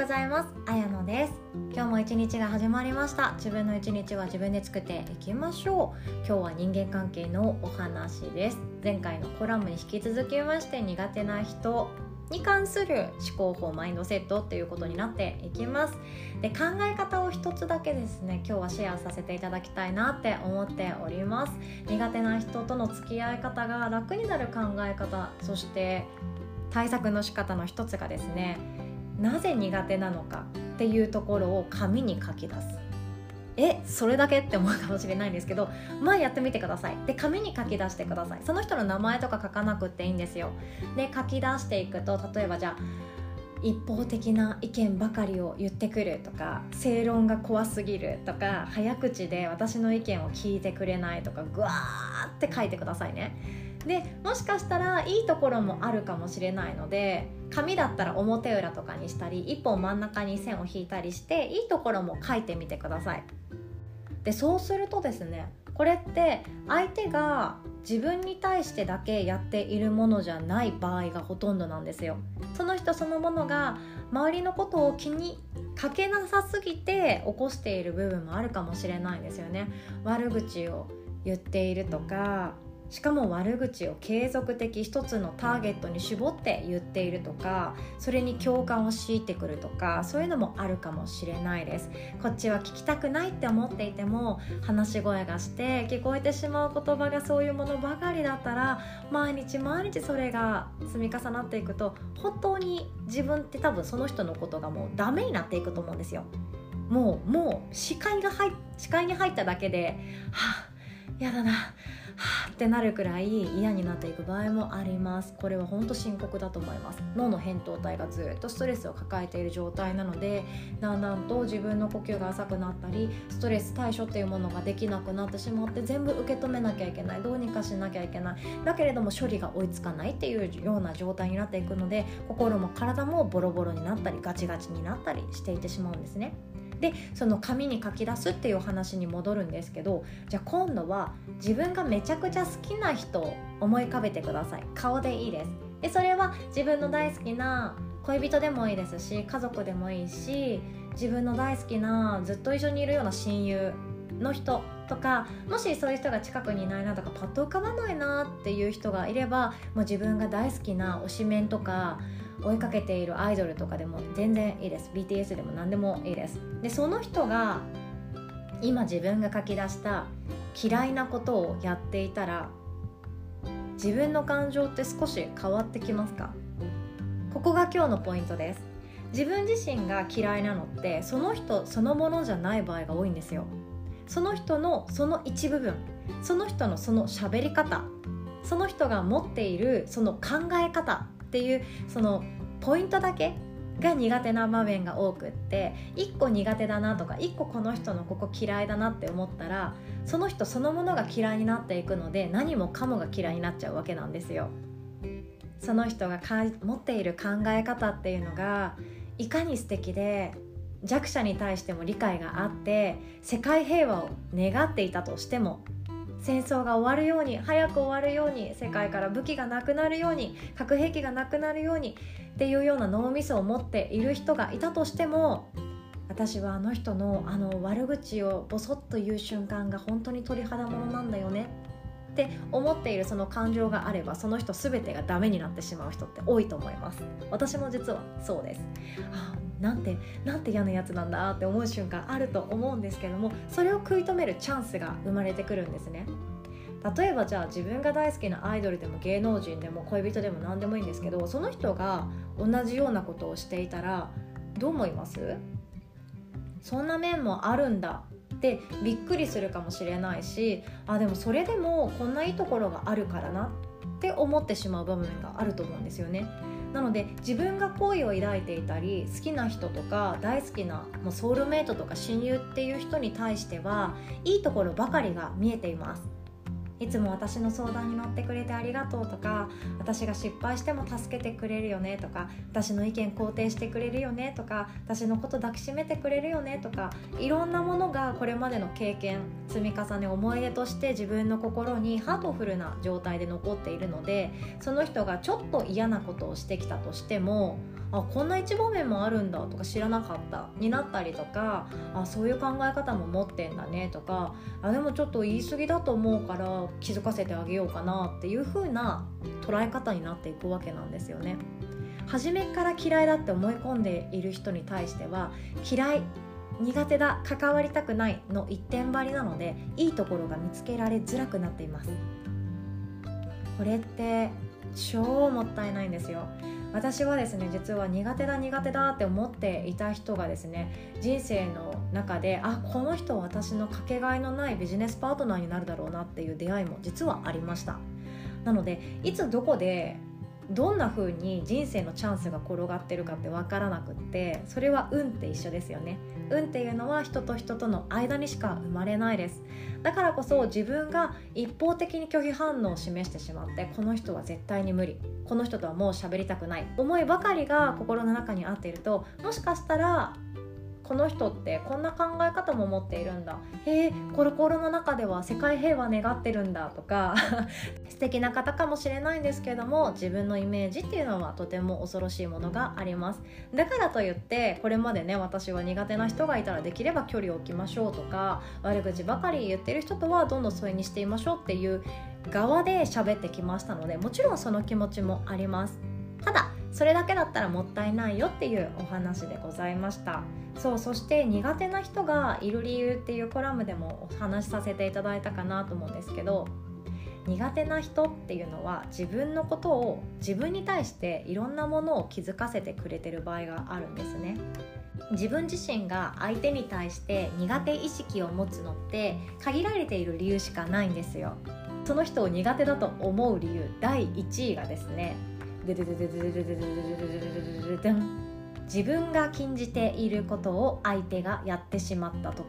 ございます。あやのです。今日も一日が始まりました。自分の一日は自分で作っていきましょう。今日は人間関係のお話です。前回のコラムに引き続きまして苦手な人に関する思考法マインドセットっていうことになっていきます。で考え方を一つだけですね今日はシェアさせていただきたいなって思っております。苦手な人との付き合い方が楽になる考え方そして対策の仕方の一つがですねなぜ苦手なのかっていうところを紙に書き出す。えそれだけって思うかもしれないんですけどまあやってみてください。で紙に書き出してください。その人の名前とか書かなくっていいんですよ。で書き出していくと例えばじゃあ一方的な意見ばかりを言ってくるとか正論が怖すぎるとか早口で私の意見を聞いてくれないとかぐわーって書いてくださいね。でもしかしたらいいところもあるかもしれないので紙だったら表裏とかにしたり一本真ん中に線を引いたりしていいところも書いてみてください。でそうするとですねこれって相手が自分に対してだけやっているものじゃない場合がほとんどなんですよ。その人そのものが周りのことを気にかけなさすぎて起こしている部分もあるかもしれないんですよね。悪口を言っているとかしかも悪口を継続的一つのターゲットに絞って言っているとかそれに共感を強いてくるとかそういうのもあるかもしれないです。こっちは聞きたくないって思っていても話し声がして聞こえてしまう言葉がそういうものばかりだったら毎日毎日それが積み重なっていくと本当に自分って多分その人のことがもうダメになっていくと思うんですよ。もうもう視界が入視界に入っただけではあやだな。はあってなるくらい嫌になっていく場合もあります。これは本当深刻だと思います。脳の扁桃体がずっとストレスを抱えている状態なのでだんだんと自分の呼吸が浅くなったりストレス対処っていうものができなくなってしまって全部受け止めなきゃいけない。どうにかしなきゃいけない。だけれども処理が追いつかないっていうような状態になっていくので心も体もボロボロになったりガチガチになったりしていってしまうんですね。でその紙に書き出すっていう話に戻るんですけどじゃあ今度は自分がめちゃくちゃ好きな人を思い浮かべてください。顔でいいです。でそれは自分の大好きな恋人でもいいですし家族でもいいし自分の大好きなずっと一緒にいるような親友の人とかもしそういう人が近くにいないなとかパッと浮かばないなっていう人がいればもう自分が大好きな推しメンとか追いかけているアイドルとかでも全然いいです。BTS でも何でもいいです。でその人が今自分が書き出した嫌いなことをやっていたら自分の感情って少し変わってきますか？ここが今日のポイントです。自分自身が嫌いなのってその人そのものじゃない場合が多いんですよ。その人のその一部分。その人のその喋り方。その人が持っているその考え方。っていうそのポイントだけが苦手な場面が多くって1個苦手だなとか1個この人のここ嫌いだなって思ったらその人そのものが嫌いになっていくので何もかもが嫌いになっちゃうわけなんですよ。その人がか持っている考え方っていうのがいかに素敵で弱者に対しても理解があって世界平和を願っていたとしても戦争が終わるように早く終わるように世界から武器がなくなるように核兵器がなくなるようにっていうような脳みそを持っている人がいたとしても私はあの人のあの悪口をボソッと言う瞬間が本当に鳥肌ものなんだよね。って思っているその感情があればその人全てがダメになってしまう人って多いと思います。私も実はそうです。あなんてなんて嫌なやつなんだって思う瞬間あると思うんですけどもそれを食い止めるチャンスが生まれてくるんですね。例えばじゃあ自分が大好きなアイドルでも芸能人でも恋人でも何でもいいんですけどその人が同じようなことをしていたらどう思います？そんな面もあるんだってびっくりするかもしれないしあでもそれでもこんないいところがあるからなって思ってしまう場面があると思うんですよね。なので自分が好意を抱いていたり好きな人とか大好きなもうソウルメイトとか親友っていう人に対してはいいところばかりが見えていますいつも私の相談に乗ってくれてありがとうとか私が失敗しても助けてくれるよねとか私の意見肯定してくれるよねとか私のこと抱きしめてくれるよねとかいろんなものがこれまでの経験積み重ね思い出として自分の心にハートフルな状態で残っているのでその人がちょっと嫌なことをしてきたとしてもあこんな一方面もあるんだとか知らなかったになったりとかあそういう考え方も持ってんだねとかあでもちょっと言い過ぎだと思うから気づかせてあげようかなっていう風な捉え方になっていくわけなんですよね。初めから嫌いだって思い込んでいる人に対しては嫌い苦手だ関わりたくないの一点張りなのでいいところが見つけられづらくなっていますこれって超もったいないんですよ私はですね実は苦手だ苦手だって思っていた人がですね人生の中であこの人私のかけがえのないビジネスパートナーになるだろうなっていう出会いも実はありました。なのでいつどこでどんな風に人生のチャンスが転がってるかって分からなくってそれは運って一緒ですよね。運っていうのは人と人との間にしか生まれないです。だからこそ自分が一方的に拒否反応を示してしまってこの人は絶対に無理。この人とはもう喋りたくない。思いばかりが心の中にあっているともしかしたらこの人ってこんな考え方も持っているんだ。へえ心の中では世界平和願ってるんだとか 素敵な方かもしれないんですけども自分のイメージっていうのはとても恐ろしいものがあります。だからといってこれまでね私は苦手な人がいたらできれば距離を置きましょうとか悪口ばかり言ってる人とはどんどん疎遠にしていましょうっていう側で喋ってきましたのでもちろんその気持ちもあります。ただそれだけだったらもったいないよっていうお話でございました。そうそして苦手な人がいる理由っていうコラムでもお話しさせていただいたかなと思うんですけど苦手な人っていうのは自分のことを自分に対していろんなものを気づかせてくれてる場合があるんですね。自分自身が相手に対して苦手意識を持つのって限られている理由しかないんですよ。その人を苦手だと思う理由第1位がですね自分が禁じていることを相手がやってしまった時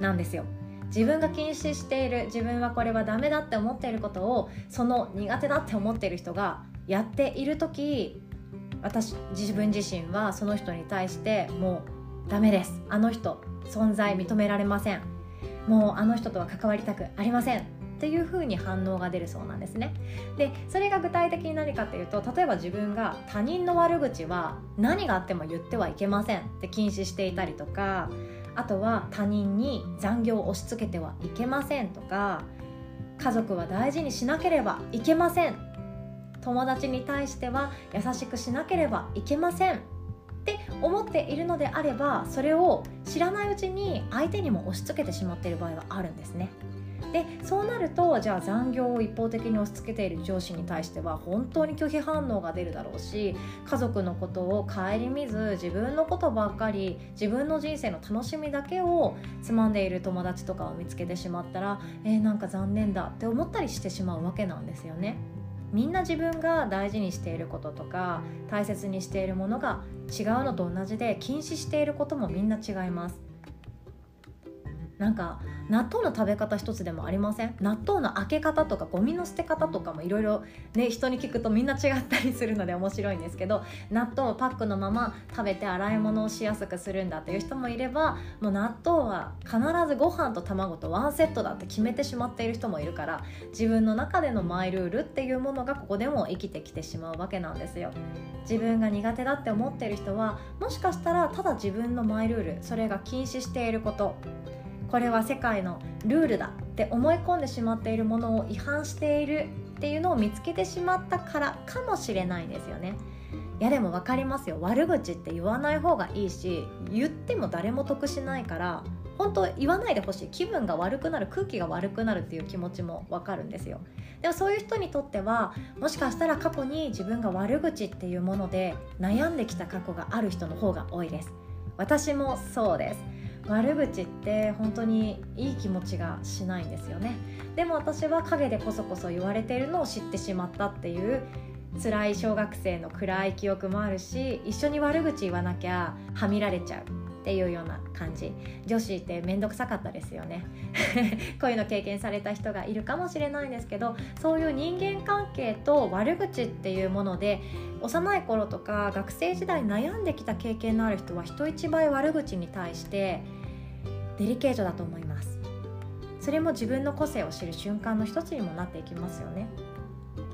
なんですよ自分が禁止している自分はこれはダメだって思っていることをその苦手だって思っている人がやっている時私自分自身はその人に対してもうダメですあの人存在認められませんもうあの人とは関わりたくありませんっていう風に反応が出るそうなんですねでそれが具体的に何かっていうと例えば自分が他人の悪口は何があっても言ってはいけませんって禁止していたりとかあとは他人に残業を押し付けてはいけませんとか家族は大事にしなければいけません友達に対しては優しくしなければいけませんって思っているのであればそれを知らないうちに相手にも押し付けてしまっている場合はあるんですね。でそうなるとじゃあ残業を一方的に押し付けている上司に対しては本当に拒否反応が出るだろうし家族のことを顧みず自分のことばっかり自分の人生の楽しみだけをつまんでいる友達とかを見つけてしまったらえー、なんか残念だって思ったりしてしまうわけなんですよね。みんな自分が大事にしていることとか大切にしているものが違うのと同じで禁止していることもみんな違いますなんか納豆の食べ方一つでもありません？納豆の開け方とかゴミの捨て方とかもいろいろね人に聞くとみんな違ったりするので面白いんですけど納豆をパックのまま食べて洗い物をしやすくするんだっていう人もいればもう納豆は必ずご飯と卵とワンセットだって決めてしまっている人もいるから自分の中でのマイルールっていうものがここでも生きてきてしまうわけなんですよ。自分が苦手だって思ってる人はもしかしたらただ自分のマイルールそれが禁止していること。これは世界のルールだって思い込んでしまっているものを違反しているっていうのを見つけてしまったからかもしれないですよね。いやでも分かりますよ。悪口って言わない方がいいし言っても誰も得しないから本当言わないでほしい気分が悪くなる空気が悪くなるっていう気持ちも分かるんですよ。でもそういう人にとってはもしかしたら過去に自分が悪口っていうもので悩んできた過去がある人の方が多いです。私もそうです。悪口って本当にいい気持ちがしないんですよね。でも私は陰でこそこそ言われているのを知ってしまったっていう辛い小学生の暗い記憶もあるし一緒に悪口言わなきゃはみられちゃう。っていうような感じ。女子って面倒くさかったですよね。こういうの経験された人がいるかもしれないんですけどそういう人間関係と悪口っていうもので幼い頃とか学生時代悩んできた経験のある人は人一倍悪口に対してデリケートだと思います。それも自分の個性を知る瞬間の一つにもなっていきますよね。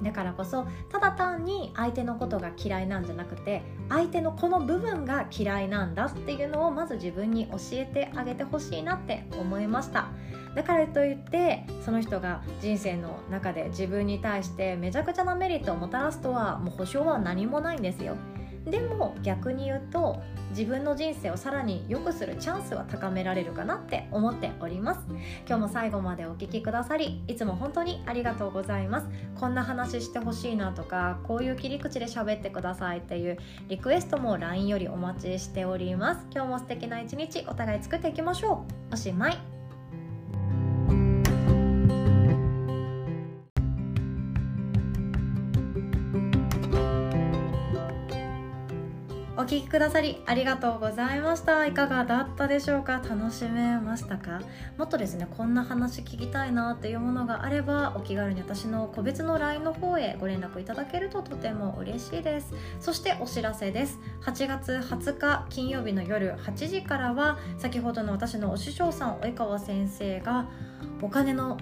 だからこそただ単に相手のことが嫌いなんじゃなくて相手のこの部分が嫌いなんだっていうのをまず自分に教えてあげてほしいなって思いました。だからといってその人が人生の中で自分に対してめちゃくちゃなメリットをもたらすとはもう保証は何もないんですよ。でも逆に言うと自分の人生をさらに良くするチャンスは高められるかなって思っております。今日も最後までお聴きくださりいつも本当にありがとうございます。こんな話してほしいなとかこういう切り口で喋ってくださいっていうリクエストも LINE よりお待ちしております。今日も素敵な一日お互い作っていきましょう。おしまい。聞きくださりありがとうございました。いかがだったでしょうか？楽しめましたか？もっとですねこんな話聞きたいなっていうものがあればお気軽に私の個別の LINE の方へご連絡いただけるととても嬉しいです。そしてお知らせです。8月20日金曜日の夜8時からは先ほどの私のお師匠さん及川先生がお金の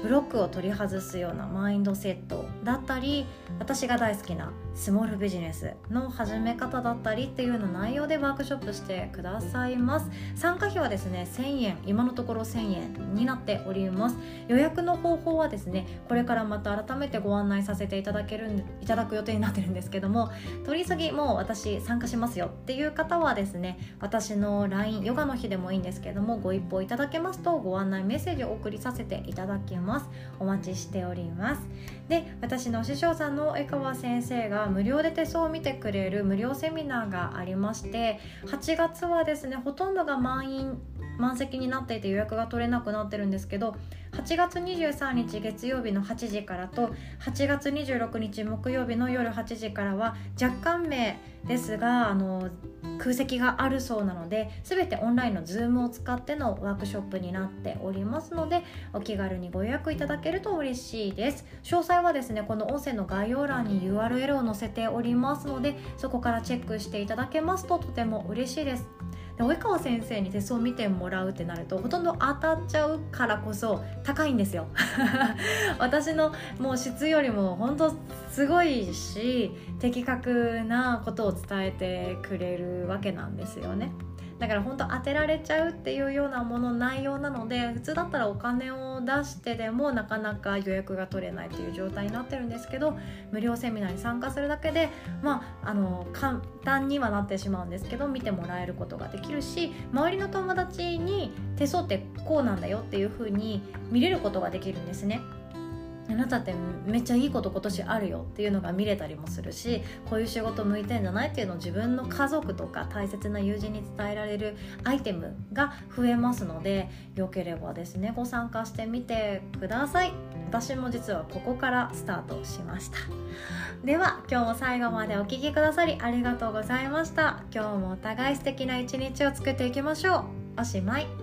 ブロックを取り外すようなマインドセットだったり私が大好きなスモールビジネスの始め方だったりっていうような内容でワークショップしてくださいます。参加費はですね1000円今のところ1000円になっております。予約の方法はですねこれからまた改めてご案内させていただけるいただく予定になってるんですけども取り急ぎもう私参加しますよっていう方はですね私の LINE ヨガの日でもいいんですけどもご一報いただけますとご案内メッセージをお送りさせていただきます。お待ちしております。で私の師匠さんの江川先生が無料で手相を見てくれる無料セミナーがありまして8月はですねほとんどが満員満席になっていて予約が取れなくなってるんですけど8月23日月曜日の8時からと8月26日木曜日の夜8時からは若干名ですがあの空席があるそうなので全てオンラインの Zoom を使ってのワークショップになっておりますのでお気軽にご予約いただけると嬉しいです。詳細はですねこの音声の概要欄に URL を載せておりますのでそこからチェックしていただけますととても嬉しいです。で及川先生に手相を見てもらうってなるとほとんど当たっちゃうからこそ高いんですよ 私のもう質よりも本当すごいし的確なことを伝えてくれるわけなんですよね。だから本当当てられちゃうっていうようなもの内容なので普通だったらお金を出してでもなかなか予約が取れないという状態になってるんですけど無料セミナーに参加するだけでまああの簡単にはなってしまうんですけど見てもらえることができるし周りの友達に手相ってこうなんだよっていう風に見れることができるんですね。あなたってめっちゃいいこと今年あるよっていうのが見れたりもするしこういう仕事向いてんじゃないっていうのを自分の家族とか大切な友人に伝えられるアイテムが増えますのでよければですねご参加してみてください。私も実はここからスタートしました。では今日も最後までお聴きくださりありがとうございました。今日もお互い素敵な一日を作っていきましょう。おしまい。